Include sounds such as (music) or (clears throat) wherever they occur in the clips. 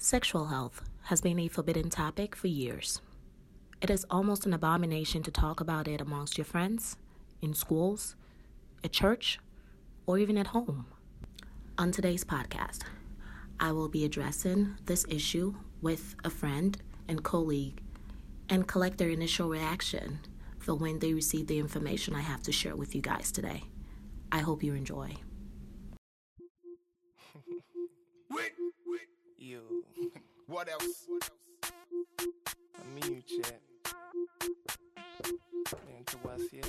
Sexual health has been a forbidden topic for years. It is almost an abomination to talk about it amongst your friends, in schools, at church, or even at home. On today's podcast, I will be addressing this issue with a friend and colleague and collect their initial reaction for when they receive the information I have to share with you guys today. I hope you enjoy. (laughs) You. (laughs) What else? A mute chat. Into what's here.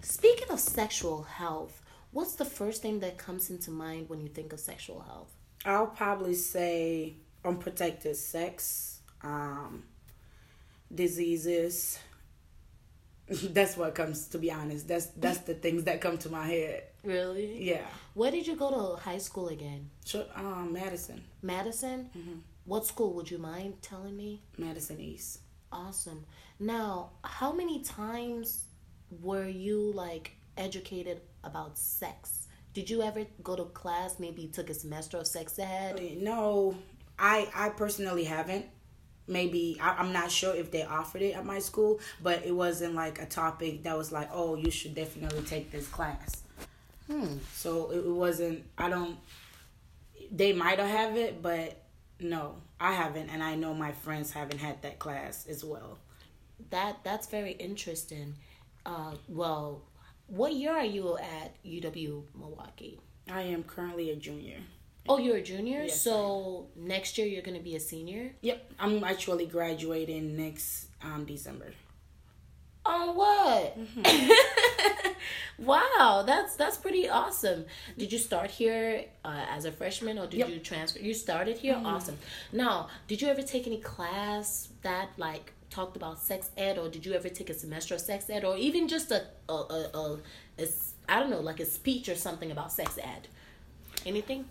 Speaking of sexual health, what's the first thing that comes into mind when you think of sexual health? I'll probably say unprotected sex, um, diseases. (laughs) that's what comes to be honest. That's that's the things that come to my head. Really? Yeah. Where did you go to high school again? So, um, Madison, Madison? What school would you mind telling me? Madison East. Awesome. Now, how many times were you like educated about sex? Did you ever go to class, maybe took a semester of sex ed? No, I I personally haven't. Maybe I, I'm not sure if they offered it at my school, but it wasn't like a topic that was like, oh, you should definitely take this class. Hmm. So it, it wasn't. I don't. They might have have it, but no, I haven't, and I know my friends haven't had that class as well. That that's very interesting. Uh, well, what year are you at UW Milwaukee? I am currently a junior. Oh, you're a junior. Yes, so next year you're gonna be a senior. Yep, I'm actually graduating next um December. On what? (laughs) wow, that's that's pretty awesome. Did you start here uh, as a freshman or did Yep. you transfer? You started here. Awesome. Now, did you ever take any class that like talked about sex ed, or did you ever take a semester of sex ed, or even just a a a, a, a I don't know, like a speech or something about sex ed? Anything?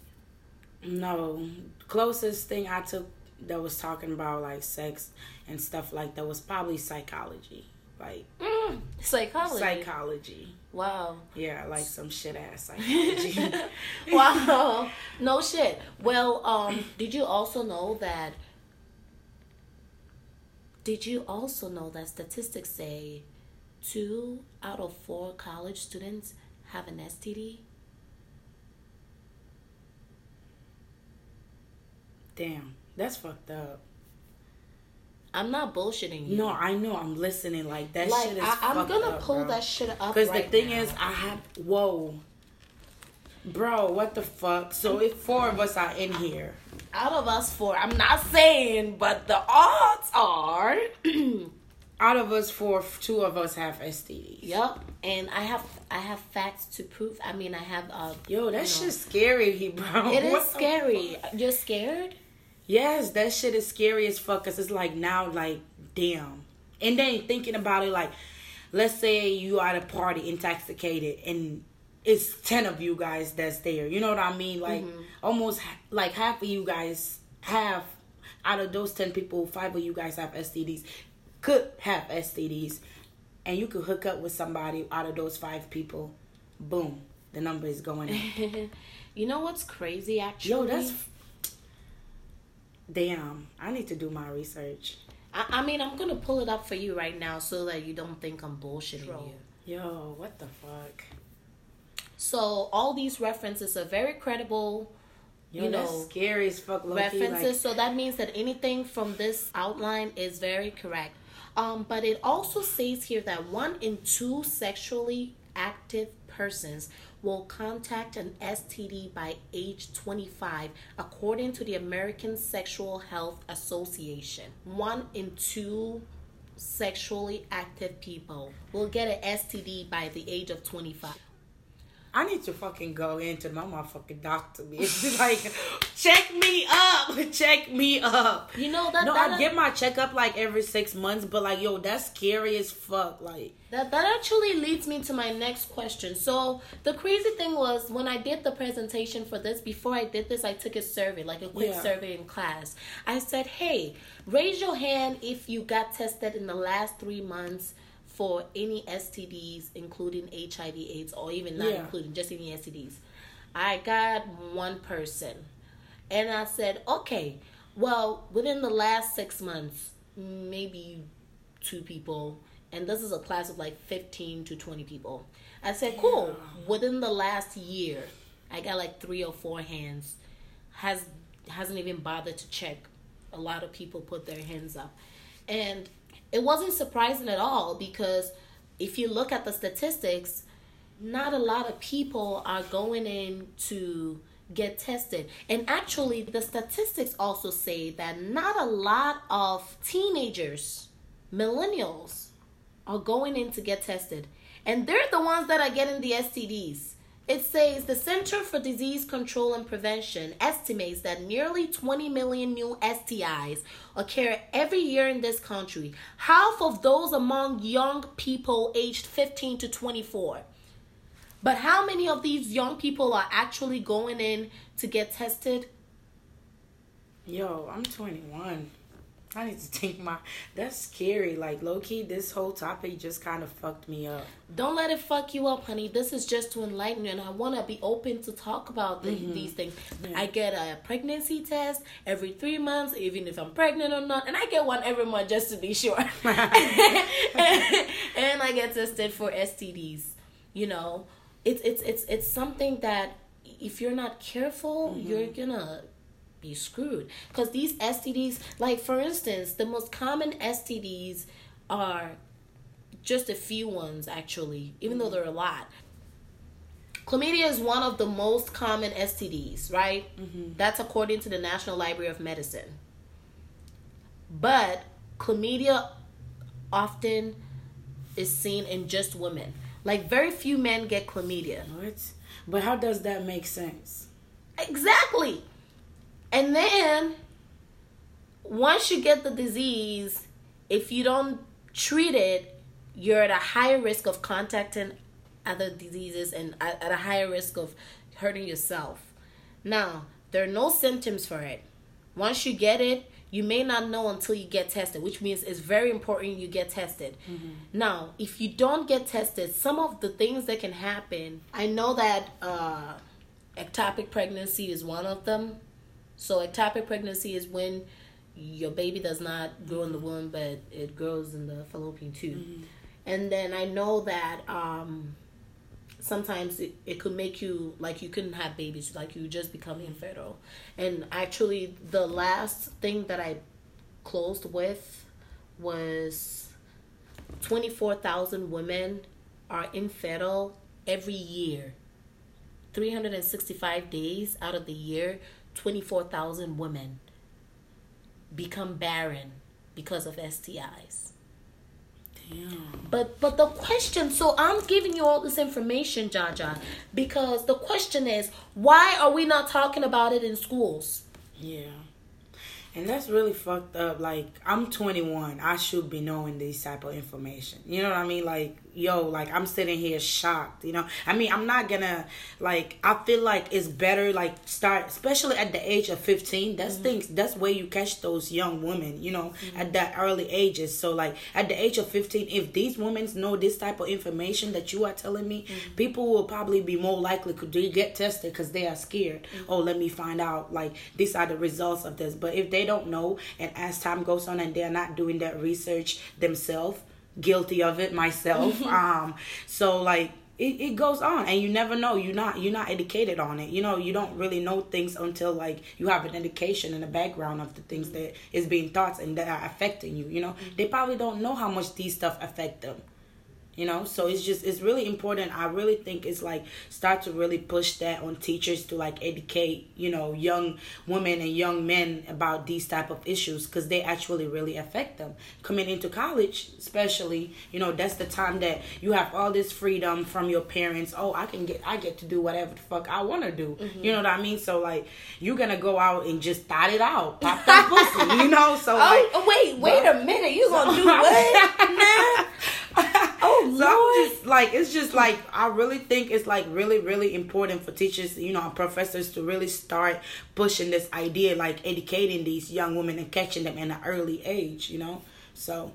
No, closest thing I took that was talking about like sex and stuff like that was probably psychology. Like Mm, psychology. psychology. wow. Yeah, like some shit ass (laughs) psychology. wow. (laughs) No shit. Well, um, did you also know that? Did you also know that statistics say two out of four college students have an STD? Damn, that's fucked up. I'm not bullshitting you. No, I know. I'm listening. Like that like shit is I, I'm fucked gonna up, pull bro. that shit up. Because right the thing now. is, I have whoa, bro. What the fuck? So if four of us are in here, out of us four, I'm not saying, but the odds are. (clears throat) out of us four, two of us have STDs. Yep, and I have I have facts to prove. I mean, I have. Uh, Yo, that you know. shit's scary, bro. It is scary. You're scared? Yes, that shit is scary as fuck. Cause it's like now, like damn, and then thinking about it, like let's say you are at a party intoxicated and it's ten of you guys that's there. You know what I mean? Like mm-hmm. almost like half of you guys have out of those ten people, five of you guys have STDs, could have STDs, and you could hook up with somebody out of those five people. Boom, the number is going up. (laughs) you know what's crazy actually? Yo, that's damn. I need to do my research. I, I mean, I'm gonna pull it up for you right now so that you don't think I'm bullshitting you. Yo, what the fuck? So all these references are very credible. Yo, you know, scary as fuck. Low references. so that means that anything from this outline is very correct. Um, but it also says here that one in two sexually active persons will contact an STD by age 25, according to the American Sexual Health Association. One in two sexually active people will get an STD by the age of 25. I need to fucking go into my motherfucking doctor, bitch. (laughs) like, check me up. (laughs) Check me up. You know that No, that, I get my checkup like every six months, but like, yo, that's scary as fuck. Like, that that actually leads me to my next question. So the crazy thing was when I did the presentation for this, before I did this, I took a survey, like a quick Yeah. survey in class. I said, "Hey, raise your hand if you got tested in the last three months." For any STDs, including HIV/AIDS, or even not Yeah. including just any STDs, I got one person. And I said, okay, well, within the last six months, maybe two people, and this is a class of like 15 to 20 people. I said, cool. Within the last year, I got like three or four hands. Has hasn't even bothered to check. A lot of people put their hands up. And it wasn't surprising at all because if you look at the statistics, not a lot of people are going in to get tested. And actually, the statistics also say that not a lot of teenagers, millennials, are going in to get tested. And they're the ones that are getting the STDs. It says the Center for Disease Control and Prevention estimates that nearly 20 million new STIs occur every year in this country, half of those among young people aged 15 to 24. But how many of these young people are actually going in to get tested? yo, I'm 21. I need to (laughs) take my. That's scary. Like low key, this whole topic just kind of fucked me up. Don't let it fuck you up, honey. This is just to enlighten you, and I want to be open to talk about the, mm-hmm. these things. Yeah. I get a pregnancy test every three months, even if I'm pregnant or not, and I get one every month just to be sure. (laughs) (laughs) and I get tested for STDs. You know, it's it's it's it's something that if you're not careful, mm-hmm. you're gonna be screwed because these STDs, like for instance, the most common STDs are just a few ones actually, even though mm-hmm. there are a lot. Chlamydia is one of the most common STDs, right? Mm-hmm. That's according to the National Library of Medicine. But chlamydia often is seen in just women. Like very few men get chlamydia. What? But how does that make sense? Exactly. And then once you get the disease, if you don't treat it, you're at a higher risk of contacting other diseases and at at a higher risk of hurting yourself. Now, there are no symptoms for it. Once you get it, you may not know until you get tested, which means it's very important you get tested. Now, if you don't get tested, some of the things that can happen, I know that uh, ectopic pregnancy is one of them. So, ectopic pregnancy is when your baby does not grow in the womb, but it grows in the fallopian tube. And then I know that um, sometimes it, it could make you like you couldn't have babies, like you just become infertile. And actually, the last thing that I closed with was 24,000 women are infertile every year. 365 days out of the year, 24,000 women become barren because of STIs. But but the question, so I'm giving you all this information, Jaja, because the question is, why are we not talking about it in schools? Yeah. And that's really fucked up. Like, I'm 21. I should be knowing this type of information. You know what I mean? Like, yo, like, I'm sitting here shocked, you know? I mean, I'm not gonna, like, I feel like it's better, like, start, especially at the age of 15. That's mm-hmm. things, that's where you catch those young women, you know, mm-hmm. at that early ages. So, like, at the age of 15, if these women know this type of information that you are telling me, mm-hmm. people will probably be more likely to get tested because they are scared. Oh, let me find out, like, these are the results of this. But if they don't know, and as time goes on and they're not doing that research themselves, guilty of it myself. (laughs) um, so like it, it goes on and you never know. You're not you're not educated on it. You know you don't really know things until like you have an education and a background of the things that is being taught and that are affecting you you know? They probably don't know how much these stuff affect them you know? So it's just it's really important. I really think it's like start to really push that on teachers to like educate you know young women and young men about these type of issues because they actually really affect them. Coming into college especially you know that's the time that you have all this freedom from your parents. Oh i can get i get to do whatever the fuck i want to do. Mm-hmm. you know what i mean? So like you're gonna go out and just thought it out pop that pussy you know? So (laughs) oh, like, wait wait a minute. You gonna do what (laughs) Oh, so I'm just like it's just like I really think it's like really really important for teachers, you know, professors to really start pushing this idea, like educating these young women and catching them in an early age, you know. So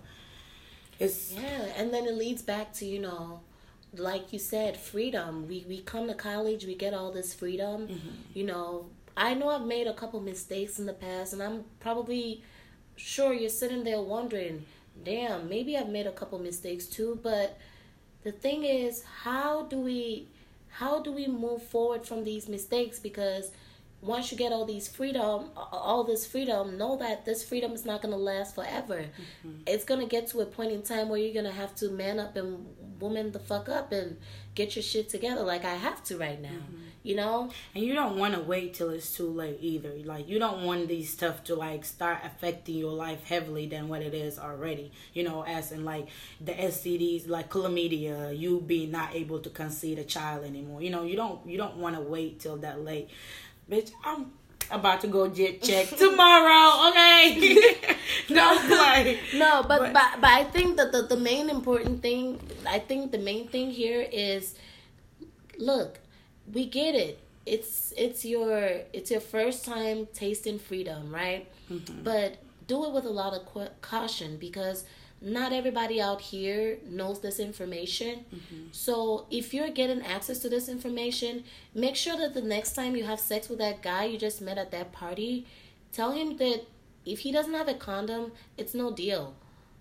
it's yeah, and then it leads back to you know, like you said, freedom. We we come to college, we get all this freedom, mm-hmm. you know. I know I've made a couple mistakes in the past, and I'm probably sure you're sitting there wondering damn, maybe I've made a couple mistakes too, but the thing is, how do we how do we move forward from these mistakes because once you get all these freedom all this freedom know that this freedom is not going to last forever mm-hmm. it's going to get to a point in time where you're going to have to man up and woman the fuck up and get your shit together like i have to right now mm-hmm. You know and you don't want to wait till it's too late either like you don't want these stuff to like start affecting your life heavily than what it is already you know as in like the stds like chlamydia you being not able to conceive a child anymore you know you don't you don't want to wait till that late bitch, I'm about to go get checked (laughs) tomorrow, okay? (laughs) Play. No, but, but, but but I think that the, the main important thing I think the main thing here is look, we get it. It's it's your it's your first time tasting freedom, right? Mm-hmm. But do it with a lot of caution because not everybody out here knows this information. Mm-hmm. So if you're getting access to this information, make sure that the next time you have sex with that guy you just met at that party, tell him that if he doesn't have a condom, it's no deal.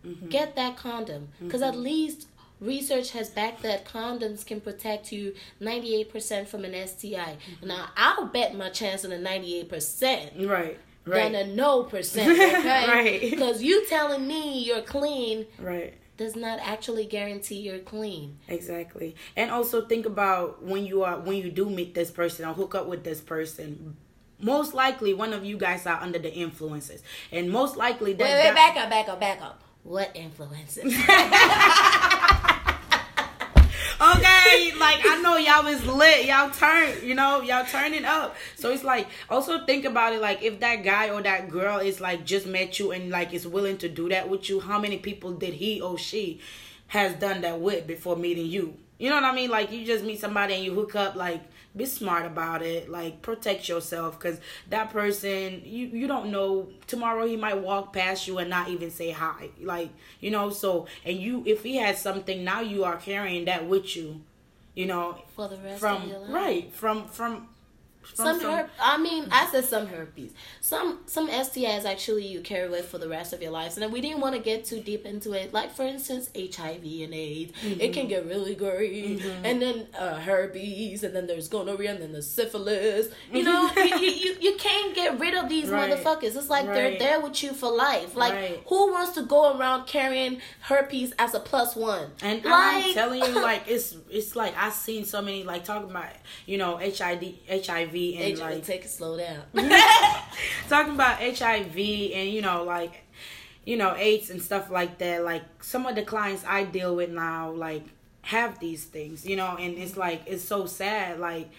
Mm-hmm. Get that condom because mm-hmm. at least research has backed that condoms can protect you 98% from an STI. Mm-hmm. Now, I'll bet my chance on a 98%. Right right. than a no percent. (laughs) Okay? right. Because you telling me you're clean. Right does not actually guarantee you're clean. Exactly. And also think about when you are when you do meet this person or hook up with this person. Most likely one of you guys are under the influences. And most likely that Wait, wait, back up, back up, back up. What influences? (laughs) (laughs) okay, like I know y'all is lit. Y'all turn, you know, y'all turning up. So it's like also think about it like if that guy or that girl is like just met you and like is willing to do that with you, how many people did he or she has done that with before meeting you? You know what I mean? Like you just meet somebody and you hook up like be smart about it. Like protect yourself because that person you you don't know. Tomorrow he might walk past you and not even say hi. Like you know so and you if he has something now you are carrying that with you you know for the rest from of your life. right from from some, some herp- I mean, I said some herpes. Some some STIs actually you carry with for the rest of your life. And we didn't want to get too deep into it. Like for instance, HIV and AIDS, mm-hmm. it can get really gory. Mm-hmm. And then uh, herpes, and then there's gonorrhea, and then there's syphilis. You know, (laughs) you, you, you can't get rid of these right. motherfuckers. It's like right. they're there with you for life. Like right. who wants to go around carrying herpes as a plus one? And like, I'm telling you, (laughs) like it's it's like I've seen so many like talking about you know HIV HIV and HIV, like take it slow down. (laughs) talking about HIV and you know like you know AIDS and stuff like that. Like some of the clients I deal with now like have these things, you know, and it's like it's so sad, like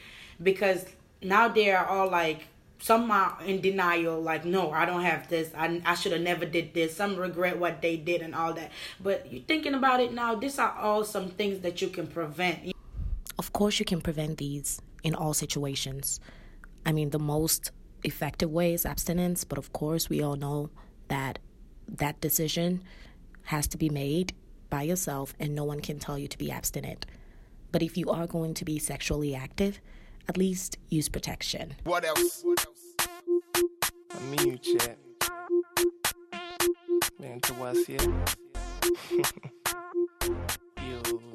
because now they are all like some are in denial like no i don't have this i, I should have never did this some regret what they did and all that but you thinking about it now these are all some things that you can prevent of course you can prevent these in all situations I mean, the most effective way is abstinence, but of course, we all know that that decision has to be made by yourself, and no one can tell you to be abstinent. But if you are going to be sexually active, at least use protection. What else? What else? I mean, you chat. Man, to us here. (laughs)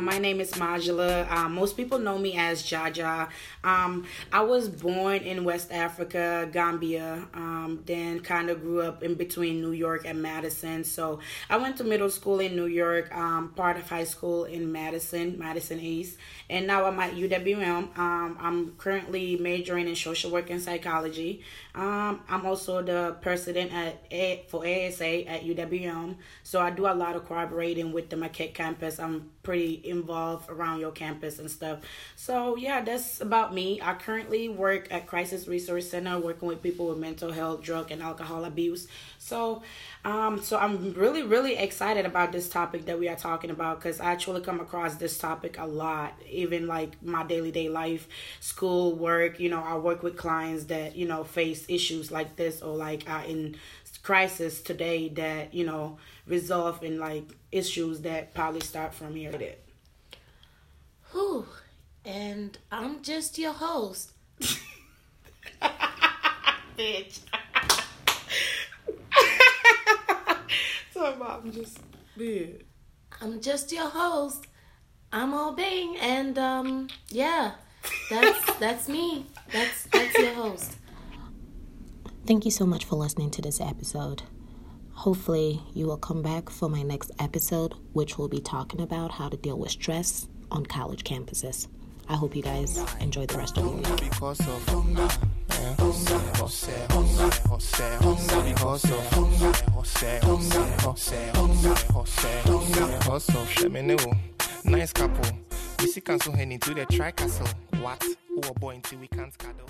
my name is Majula. Um, most people know me as Jaja. Um, I was born in West Africa, Gambia. Um, then kind of grew up in between New York and Madison. So I went to middle school in New York, um, part of high school in Madison, Madison East, and now I'm at UWM. Um, I'm currently majoring in social work and psychology. Um, I'm also the president at A- for ASA at UWM. So I do a lot of collaborating with the Marquette campus. I'm pretty involved around your campus and stuff. So yeah, that's about me. I currently work at Crisis Resource Center, working with people with mental health, drug, and alcohol abuse. So, um, so I'm really, really excited about this topic that we are talking about because I actually come across this topic a lot, even like my daily day life, school, work. You know, I work with clients that you know face issues like this or like are in crisis today that you know resolve in like issues that probably start from here. Whew. And I'm just your host. (laughs) Bitch. So I'm just bitch. I'm just your host. I'm Obing, and um, yeah, that's (laughs) that's me. That's that's your host. Thank you so much for listening to this episode. Hopefully, you will come back for my next episode, which will be talking about how to deal with stress on college campuses. I hope you guys enjoy the rest of your week. Nice couple. We see cancel heading to the tri castle. What? Oh boy, until we can't cuddle.